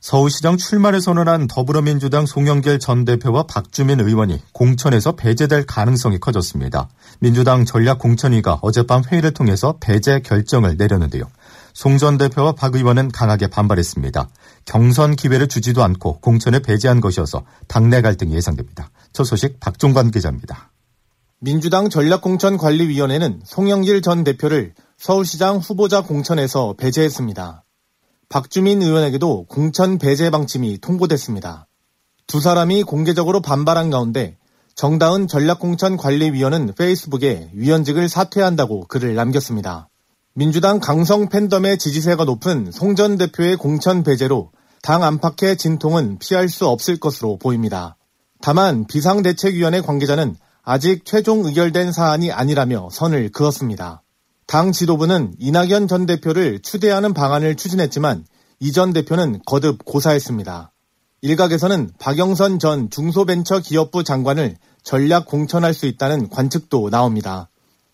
서울시장 출마를 선언한 더불어민주당 송영길 전 대표와 박주민 의원이 공천에서 배제될 가능성이 커졌습니다. 민주당 전략공천위가 어젯밤 회의를 통해서 배제 결정을 내렸는데요. 송 전 대표와 박 의원은 강하게 반발했습니다. 경선 기회를 주지도 않고 공천에 배제한 것이어서 당내 갈등이 예상됩니다. 첫 소식 박종관 기자입니다. 민주당 전략공천관리위원회는 송영길 전 대표를 서울시장 후보자 공천에서 배제했습니다. 박주민 의원에게도 공천 배제 방침이 통보됐습니다. 두 사람이 공개적으로 반발한 가운데 정다은 전략공천관리위원은 페이스북에 위원직을 사퇴한다고 글을 남겼습니다. 민주당 강성 팬덤의 지지세가 높은 송 전 대표의 공천 배제로 당 안팎의 진통은 피할 수 없을 것으로 보입니다. 다만 비상대책위원회 관계자는 아직 최종 의결된 사안이 아니라며 선을 그었습니다. 당 지도부는 이낙연 전 대표를 추대하는 방안을 추진했지만 이 전 대표는 거듭 고사했습니다. 일각에서는 박영선 전 중소벤처기업부 장관을 전략 공천할 수 있다는 관측도 나옵니다.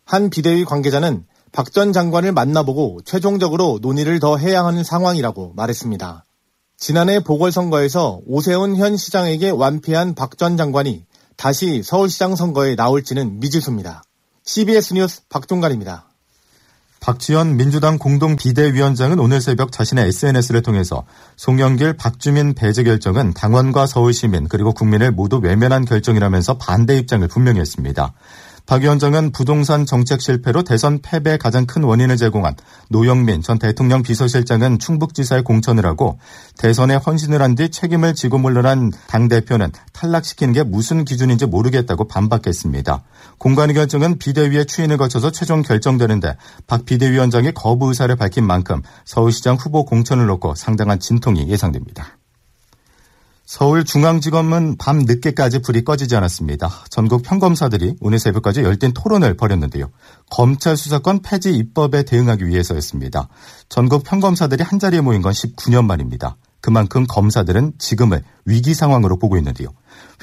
한 비대위 관계자는 박 전 장관을 만나보고 최종적으로 논의를 더 해야 하는 상황이라고 말했습니다. 지난해 보궐선거에서 오세훈 현 시장에게 완패한 박 전 장관이 다시 서울시장 선거에 나올지는 미지수입니다. CBS 뉴스 박종관입니다. 박지원 민주당 공동 비대위원장은 오늘 새벽 자신의 SNS를 통해서 송영길, 박주민 배제 결정은 당원과 서울 시민 그리고 국민을 모두 외면한 결정이라면서 반대 입장을 분명히 했습니다. 박 위원장은 부동산 정책 실패로 대선 패배의 가장 큰 원인을 제공한 노영민 전 대통령 비서실장은 충북지사에 공천을 하고 대선에 헌신을 한 뒤 책임을 지고 물러난 당대표는 탈락시키는 게 무슨 기준인지 모르겠다고 반박했습니다. 공관위 결정은 비대위의 추인을 거쳐서 최종 결정되는데 박 비대위원장이 거부 의사를 밝힌 만큼 서울시장 후보 공천을 놓고 상당한 진통이 예상됩니다. 서울중앙지검은 밤 늦게까지 불이 꺼지지 않았습니다. 전국 평검사들이 오늘 새벽까지 열띤 토론을 벌였는데요. 검찰 수사권 폐지 입법에 대응하기 위해서였습니다. 전국 평검사들이 한자리에 모인 건 19년 만입니다. 그만큼 검사들은 지금을 위기 상황으로 보고 있는데요.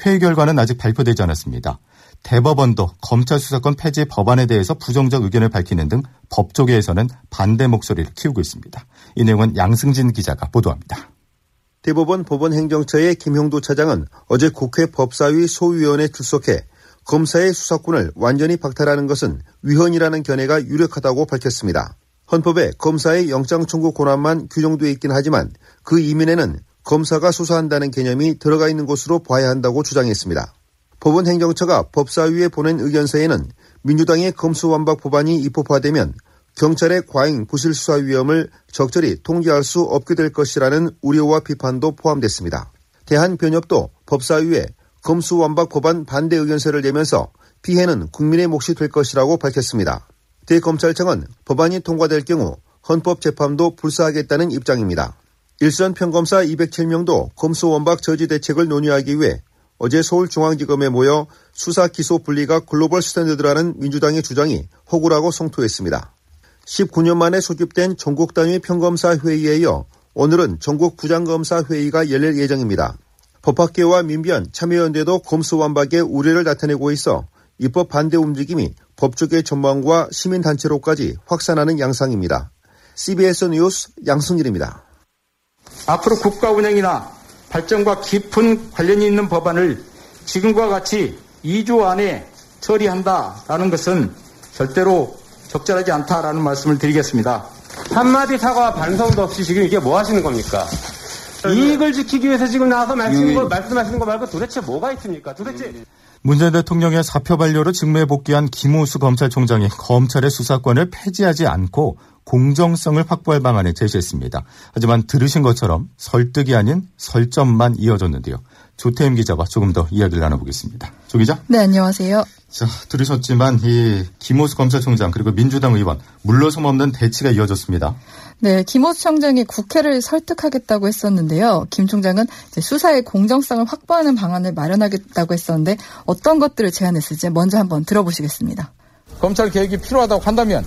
회의 결과는 아직 발표되지 않았습니다. 대법원도 검찰 수사권 폐지 법안에 대해서 부정적 의견을 밝히는 등 법조계에서는 반대 목소리를 키우고 있습니다. 이 내용은 양승진 기자가 보도합니다. 대법원 법원행정처의 김형도 차장은 어제 국회 법사위 소위원회 출석해 검사의 수사권을 완전히 박탈하는 것은 위헌이라는 견해가 유력하다고 밝혔습니다. 헌법에 검사의 영장 청구 권한만 규정돼 있긴 하지만 그 이면에는 검사가 수사한다는 개념이 들어가 있는 것으로 봐야 한다고 주장했습니다. 법원 행정처가 법사위에 보낸 의견서에는 민주당의 검수완박 법안이 입법화되면 경찰의 과잉 부실 수사 위험을 적절히 통제할 수 없게 될 것이라는 우려와 비판도 포함됐습니다. 대한변협도 법사위에 검수완박 법안 반대 의견서를 내면서 피해는 국민의 몫이 될 것이라고 밝혔습니다. 대검찰청은 법안이 통과될 경우 헌법재판도 불사하겠다는 입장입니다. 일선 평검사 207명도 검수원박 저지 대책을 논의하기 위해 어제 서울중앙지검에 모여 수사 기소 분리가 글로벌 스탠드드라는 민주당의 주장이 허구라고 성토했습니다. 19년 만에 소집된 전국 단위 평검사 회의에 이어 오늘은 전국 부장검사 회의가 열릴 예정입니다. 법학계와 민변, 참여연대도 검수완박의 우려를 나타내고 있어 입법 반대 움직임이 법조계 전망과 시민단체로까지 확산하는 양상입니다. CBS 뉴스 양승일입니다. 앞으로 국가 운영이나 발전과 깊은 관련이 있는 법안을 지금과 같이 2주 안에 처리한다라는 것은 절대로 적절하지 않다라는 말씀을 드리겠습니다. 한마디 사과와 반성도 없이 지금 이게 뭐 하시는 겁니까? 이익을 지키기 위해서 지금 나와서 말씀하시는 거, 말씀하시는 거 말고 도대체 뭐가 있습니까? 도대체. 문재인 대통령의 사표 반려로 직무에 복귀한 김우수 검찰총장이 검찰의 수사권을 폐지하지 않고 공정성을 확보할 방안을 제시했습니다. 하지만 들으신 것처럼 설득이 아닌 설점만 이어졌는데요. 조태임 기자와 조금 더 이야기를 나눠보겠습니다. 조 기자? 네, 안녕하세요. 자, 들으셨지만 이 김호수 검찰총장 그리고 민주당 의원 물러섬 없는 대치가 이어졌습니다. 네, 김호수 총장이 국회를 설득하겠다고 했었는데요. 김 총장은 수사의 공정성을 확보하는 방안을 마련하겠다고 했었는데 어떤 것들을 제안했을지 먼저 한번 들어보시겠습니다. 검찰 개혁이 필요하다고 한다면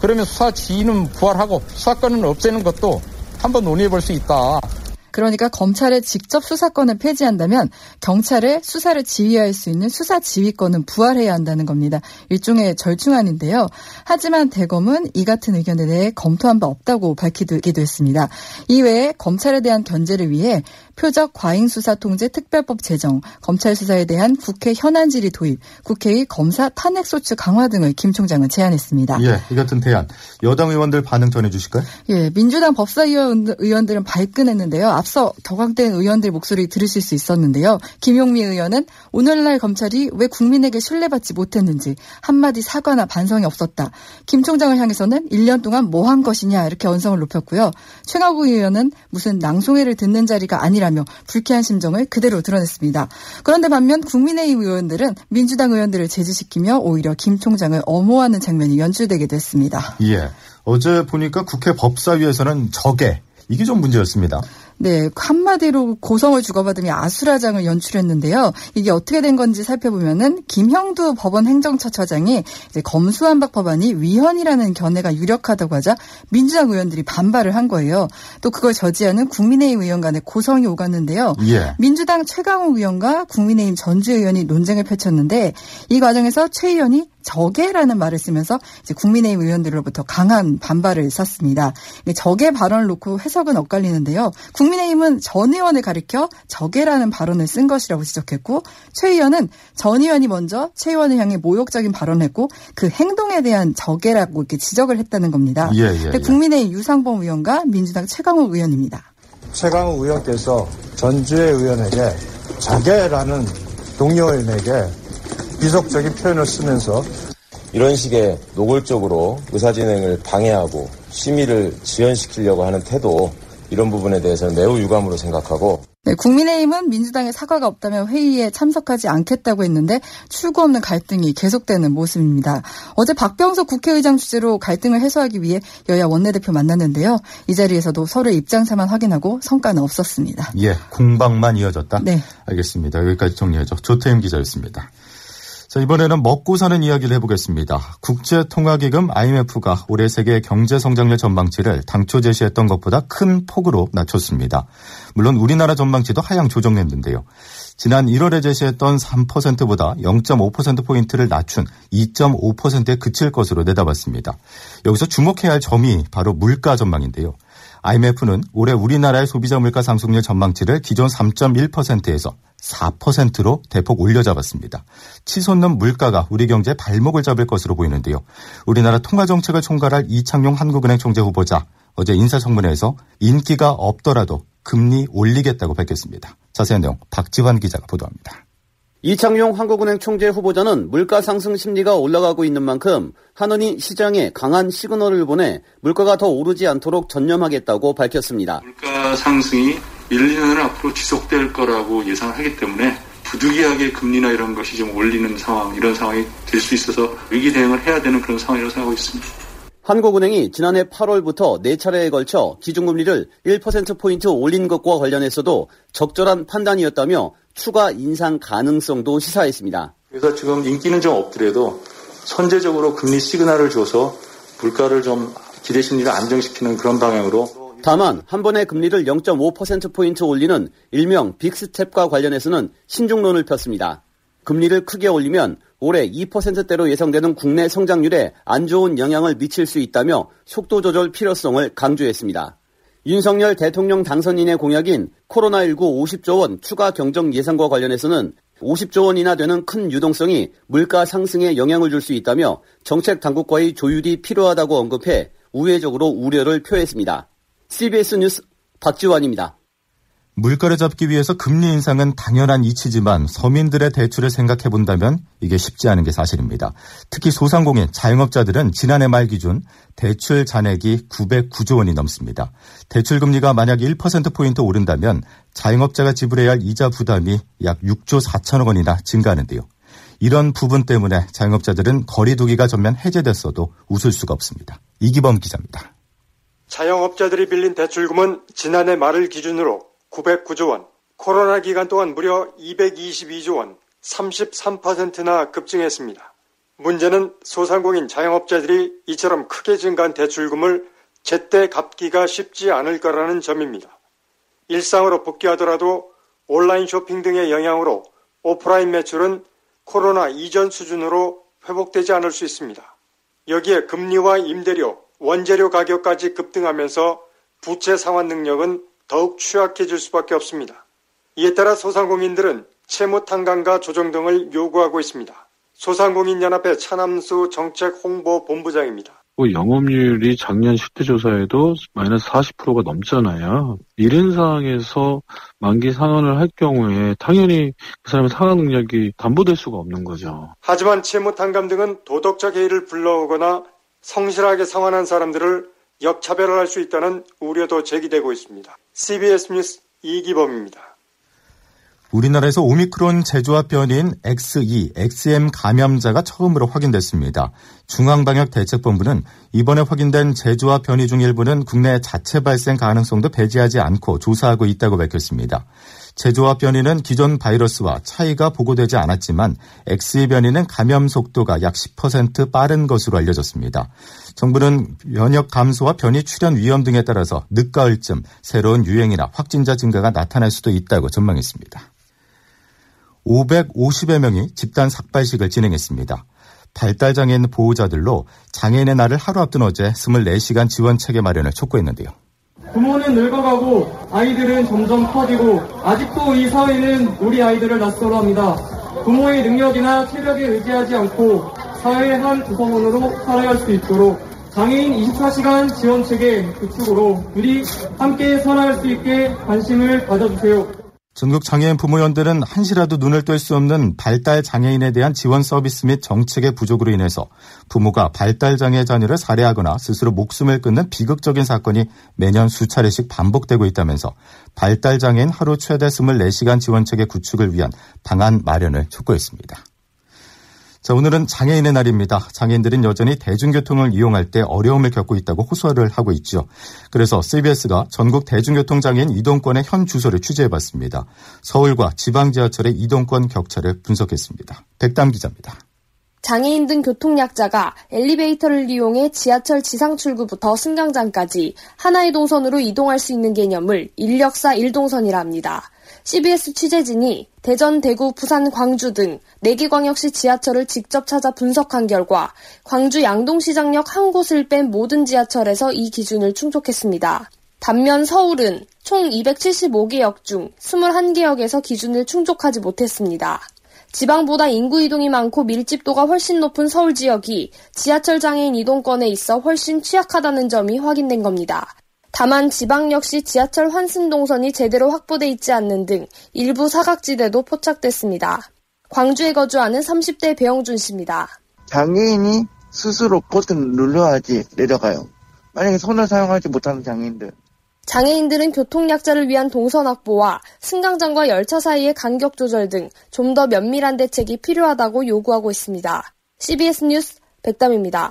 그러면 수사 지휘는 부활하고 수사권은 없애는 것도 한번 논의해 볼 수 있다. 그러니까 검찰의 직접 수사권을 폐지한다면 경찰의 수사를 지휘할 수 있는 수사 지휘권은 부활해야 한다는 겁니다. 일종의 절충안인데요. 하지만 대검은 이 같은 의견에 대해 검토한 바 없다고 밝히기도 했습니다. 이외에 검찰에 대한 견제를 위해 표적 과잉 수사 통제 특별법 제정, 검찰 수사에 대한 국회 현안 질의 도입, 국회의 검사 탄핵 소추 강화 등을 김 총장은 제안했습니다. 예, 이 같은 대안 여당 의원들 반응 전해 주실까요? 예, 민주당 법사위원 의원들은 발끈했는데요. 앞서 격앙된 의원들 목소리 들으실 수 있었는데요. 김용미 의원은 오늘날 검찰이 왜 국민에게 신뢰받지 못했는지 한마디 사과나 반성이 없었다. 김 총장을 향해서는 1년 동안 뭐 한 것이냐 이렇게 언성을 높였고요. 최강욱 의원은 무슨 낭송회를 듣는 자리가 아니라며 불쾌한 심정을 그대로 드러냈습니다. 그런데 반면 국민의힘 의원들은 민주당 의원들을 제지시키며 오히려 김 총장을 엄호하는 장면이 연출되기도 했습니다. 예. 어제 보니까 국회 법사위에서는 저게 이게 좀 문제였습니다. 네, 한마디로 고성을 주고받으며 아수라장을 연출했는데요. 이게 어떻게 된 건지 살펴보면은 김형두 법원 행정처 처장이 이제 검수한박 법안이 위헌이라는 견해가 유력하다고 하자 민주당 의원들이 반발을 한 거예요. 또 그걸 저지하는 국민의힘 의원 간의 고성이 오갔는데요. 예. 민주당 최강욱 의원과 국민의힘 전주 의원이 논쟁을 펼쳤는데 이 과정에서 최 의원이 적개라는 말을 쓰면서 이제 국민의힘 의원들로부터 강한 반발을 샀습니다. 적개 발언을 놓고 해석은 엇갈리는데요. 국 민의힘은 전 의원을 가리켜 적개라는 발언을 쓴 것이라고 지적했고 최 의원은 전 의원이 먼저 최 의원을 향해 모욕적인 발언을 했고 그 행동에 대한 적개라고 이렇게 지적을 했다는 겁니다. 예, 예, 예. 국민의힘 유상범 의원과 민주당 최강욱 의원입니다. 최강욱 의원께서 전주의 의원에게 적개라는 동료 의원에게 비속적인 표현을 쓰면서 이런 식의 노골적으로 의사진행을 방해하고 심의를 지연시키려고 하는 태도 이런 부분에 대해서는 매우 유감으로 생각하고 네, 국민의힘은 민주당의 사과가 없다면 회의에 참석하지 않겠다고 했는데 출구 없는 갈등이 계속되는 모습입니다. 어제 박병석 국회의장 주재로 갈등을 해소하기 위해 여야 원내대표 만났는데요. 이 자리에서도 서로의 입장사만 확인하고 성과는 없었습니다. 예, 공방만 이어졌다? 네. 알겠습니다. 여기까지 정리하죠. 조태임 기자였습니다. 자, 이번에는 먹고 사는 이야기를 해보겠습니다. 국제통화기금 IMF가 올해 세계 경제 성장률 전망치를 당초 제시했던 것보다 큰 폭으로 낮췄습니다. 물론 우리나라 전망치도 하향 조정했는데요. 지난 1월에 제시했던 3%보다 0.5%포인트를 낮춘 2.5%에 그칠 것으로 내다봤습니다. 여기서 주목해야 할 점이 바로 물가 전망인데요. IMF는 올해 우리나라의 소비자 물가 상승률 전망치를 기존 3.1%에서 4%로 대폭 올려잡았습니다. 치솟는 물가가 우리 경제에 발목을 잡을 것으로 보이는데요. 우리나라 통화정책을 총괄할 이창용 한국은행 총재 후보자 어제 인사청문회에서 인기가 없더라도 금리 올리겠다고 밝혔습니다. 자세한 내용 박지환 기자가 보도합니다. 이창용 한국은행 총재 후보자는 물가 상승 심리가 올라가고 있는 만큼 한원이 시장에 강한 시그널을 보내 물가가 더 오르지 않도록 전념하겠다고 밝혔습니다. 물가 상승이 1, 2년은 앞으로 지속될 거라고 예상하기 때문에 부득이하게 금리나 이런 것이 좀 올리는 상황, 이런 상황이 될 수 있어서 위기 대응을 해야 되는 그런 상황이라고 생각하고 있습니다. 한국은행이 지난해 8월부터 4차례에 걸쳐 기준금리를 1%포인트 올린 것과 관련해서도 적절한 판단이었다며 추가 인상 가능성도 시사했습니다. 그래서 지금 인기는 좀 없더라도 선제적으로 금리 시그널을 줘서 물가를 좀 기대 심리를 안정시키는 그런 방향으로 다만 한 번에 금리를 0.5%포인트 올리는 일명 빅스텝과 관련해서는 신중론을 폈습니다. 금리를 크게 올리면 올해 2%대로 예상되는 국내 성장률에 안 좋은 영향을 미칠 수 있다며 속도 조절 필요성을 강조했습니다. 윤석열 대통령 당선인의 공약인 코로나19 50조 원 추가 경정 예산과 관련해서는 50조 원이나 되는 큰 유동성이 물가 상승에 영향을 줄 수 있다며 정책 당국과의 조율이 필요하다고 언급해 우회적으로 우려를 표했습니다. CBS 뉴스 박지원입니다. 물가를 잡기 위해서 금리 인상은 당연한 이치지만 서민들의 대출을 생각해 본다면 이게 쉽지 않은 게 사실입니다. 특히 소상공인, 자영업자들은 지난해 말 기준 대출 잔액이 909조 원이 넘습니다. 대출 금리가 만약 1%포인트 오른다면 자영업자가 지불해야 할 이자 부담이 약 6조 4천억 원이나 증가하는데요. 이런 부분 때문에 자영업자들은 거리두기가 전면 해제됐어도 웃을 수가 없습니다. 이기범 기자입니다. 자영업자들이 빌린 대출금은 지난해 말을 기준으로 909조 원, 코로나 기간 동안 무려 222조 원, 33%나 급증했습니다. 문제는 소상공인 자영업자들이 이처럼 크게 증가한 대출금을 제때 갚기가 쉽지 않을 거라는 점입니다. 일상으로 복귀하더라도 온라인 쇼핑 등의 영향으로 오프라인 매출은 코로나 이전 수준으로 회복되지 않을 수 있습니다. 여기에 금리와 임대료, 원재료 가격까지 급등하면서 부채 상환 능력은 더욱 취약해질 수밖에 없습니다. 이에 따라 소상공인들은 채무 탕감과 조정 등을 요구하고 있습니다. 소상공인연합회 차남수 정책홍보본부장입니다. 뭐 영업률이 작년 10대 조사에도 마이너스 40%가 넘잖아요. 이런 상황에서 만기 상환을 할 경우에 당연히 그 사람의 상환 능력이 담보될 수가 없는 거죠. 하지만 채무 탕감 등은 도덕적 해이를 불러오거나 성실하게 상환한 사람들을 역차별할 수 있다는 우려도 제기되고 있습니다. CBS 뉴스 이기범입니다. 우리나라에서 오미크론 제조합 변이인 XE, XM 감염자가 처음으로 확인됐습니다. 중앙방역대책본부는 이번에 확인된 제조합 변이 중 일부는 국내 자체 발생 가능성도 배제하지 않고 조사하고 있다고 밝혔습니다. 제조합 변이는 기존 바이러스와 차이가 보고되지 않았지만 XE 변이는 감염 속도가 약 10% 빠른 것으로 알려졌습니다. 정부는 면역 감소와 변이 출현 위험 등에 따라서 늦가을쯤 새로운 유행이나 확진자 증가가 나타날 수도 있다고 전망했습니다. 550여 명이 집단 삭발식을 진행했습니다. 발달장애인 보호자들로 장애인의 날을 하루 앞둔 어제 24시간 지원 체계 마련을 촉구했는데요. 부모는 늙어가고 아이들은 점점 커지고 아직도 이 사회는 우리 아이들을 낯설어 합니다. 부모의 능력이나 체력에 의지하지 않고 사회의 한 구성원으로 살아갈 수 있도록 장애인 24시간 지원 체계 구축으로 우리 함께 살아갈 수 있게 관심을 가져주세요. 전국 장애인 부모연대는 한시라도 눈을 뗄 수 없는 발달 장애인에 대한 지원 서비스 및 정책의 부족으로 인해서 부모가 발달 장애 자녀를 살해하거나 스스로 목숨을 끊는 비극적인 사건이 매년 수차례씩 반복되고 있다면서 발달 장애인 하루 최대 24시간 지원 체계 구축을 위한 방안 마련을 촉구했습니다. 자, 오늘은 장애인의 날입니다. 장애인들은 여전히 대중교통을 이용할 때 어려움을 겪고 있다고 호소를 하고 있죠. 그래서 CBS가 전국 대중교통 장애인 이동권의 현 주소를 취재해봤습니다. 서울과 지방 지하철의 이동권 격차를 분석했습니다. 백담 기자입니다. 장애인 등 교통약자가 엘리베이터를 이용해 지하철 지상 출구부터 승강장까지 하나의 동선으로 이동할 수 있는 개념을 인력사 1동선이라 합니다. CBS 취재진이 대전, 대구, 부산, 광주 등 4개 광역시 지하철을 직접 찾아 분석한 결과 광주 양동시장역 한 곳을 뺀 모든 지하철에서 이 기준을 충족했습니다. 반면 서울은 총 275개 역 중 21개 역에서 기준을 충족하지 못했습니다. 지방보다 인구 이동이 많고 밀집도가 훨씬 높은 서울 지역이 지하철 장애인 이동권에 있어 훨씬 취약하다는 점이 확인된 겁니다. 다만 지방 역시 지하철 환승 동선이 제대로 확보돼 있지 않는 등 일부 사각지대도 포착됐습니다. 광주에 거주하는 30대 배영준 씨입니다. 장애인이 스스로 버튼을 눌러야지 내려가요. 만약에 손을 사용하지 못하는 장애인들. 장애인들은 교통약자를 위한 동선 확보와 승강장과 열차 사이의 간격 조절 등 좀 더 면밀한 대책이 필요하다고 요구하고 있습니다. CBS 뉴스 백담입니다.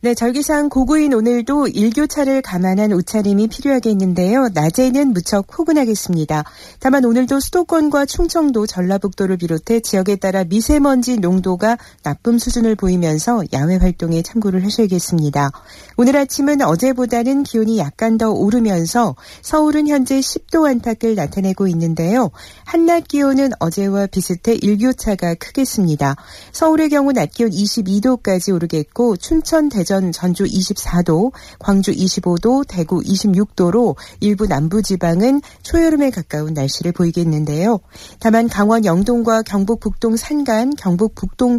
네, 절기상 고구인 오늘도 일교차를 감안한 옷차림이 필요하겠는데요. 낮에는 무척 포근하겠습니다. 다만 오늘도 수도권과 충청도, 전라북도를 비롯해 지역에 따라 미세먼지 농도가 나쁨 수준을 보이면서 야외 활동에 참고를 하셔야겠습니다. 오늘 아침은 어제보다는 기온이 약간 더 오르면서 서울은 현재 10도 안팎을 나타내고 있는데요. 한낮 기온은 어제와 비슷해 일교차가 크겠습니다. 서울의 경우 낮 기온 22도까지 오르겠고 춘천, 대전, 대전, 전주 24도, 광주 25도, 대구 26도로 일부 남부 지방은 초여름에 가까운 날씨를 보이겠는데요. 다만 강원 영동과 경북 북동 산간, 경북 북동 어,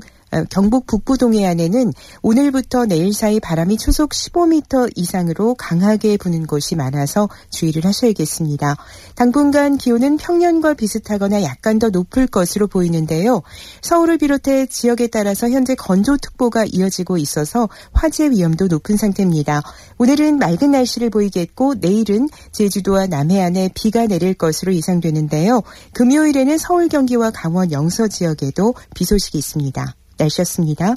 경북 북부 동해안에는 오늘부터 내일 사이 바람이 초속 15m 이상으로 강하게 부는 곳이 많아서 주의를 하셔야겠습니다. 당분간 기온은 평년과 비슷하거나 약간 더 높을 것으로 보이는데요. 서울을 비롯해 지역에 따라서 현재 건조특보가 이어지고 있어서 화재 위험도 높은 상태입니다. 오늘은 맑은 날씨를 보이겠고 내일은 제주도와 남해안에 비가 내릴 것으로 예상되는데요. 금요일에는 서울 경기와 강원 영서 지역에도 비 소식이 있습니다. 날씨였습니다.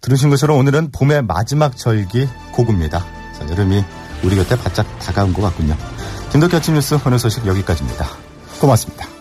들으신 것처럼 오늘은 봄의 마지막 절기 고구입니다. 자, 여름이 우리 곁에 바짝 다가온 것 같군요. 김덕기 아침 뉴스 오늘 소식 여기까지입니다. 고맙습니다.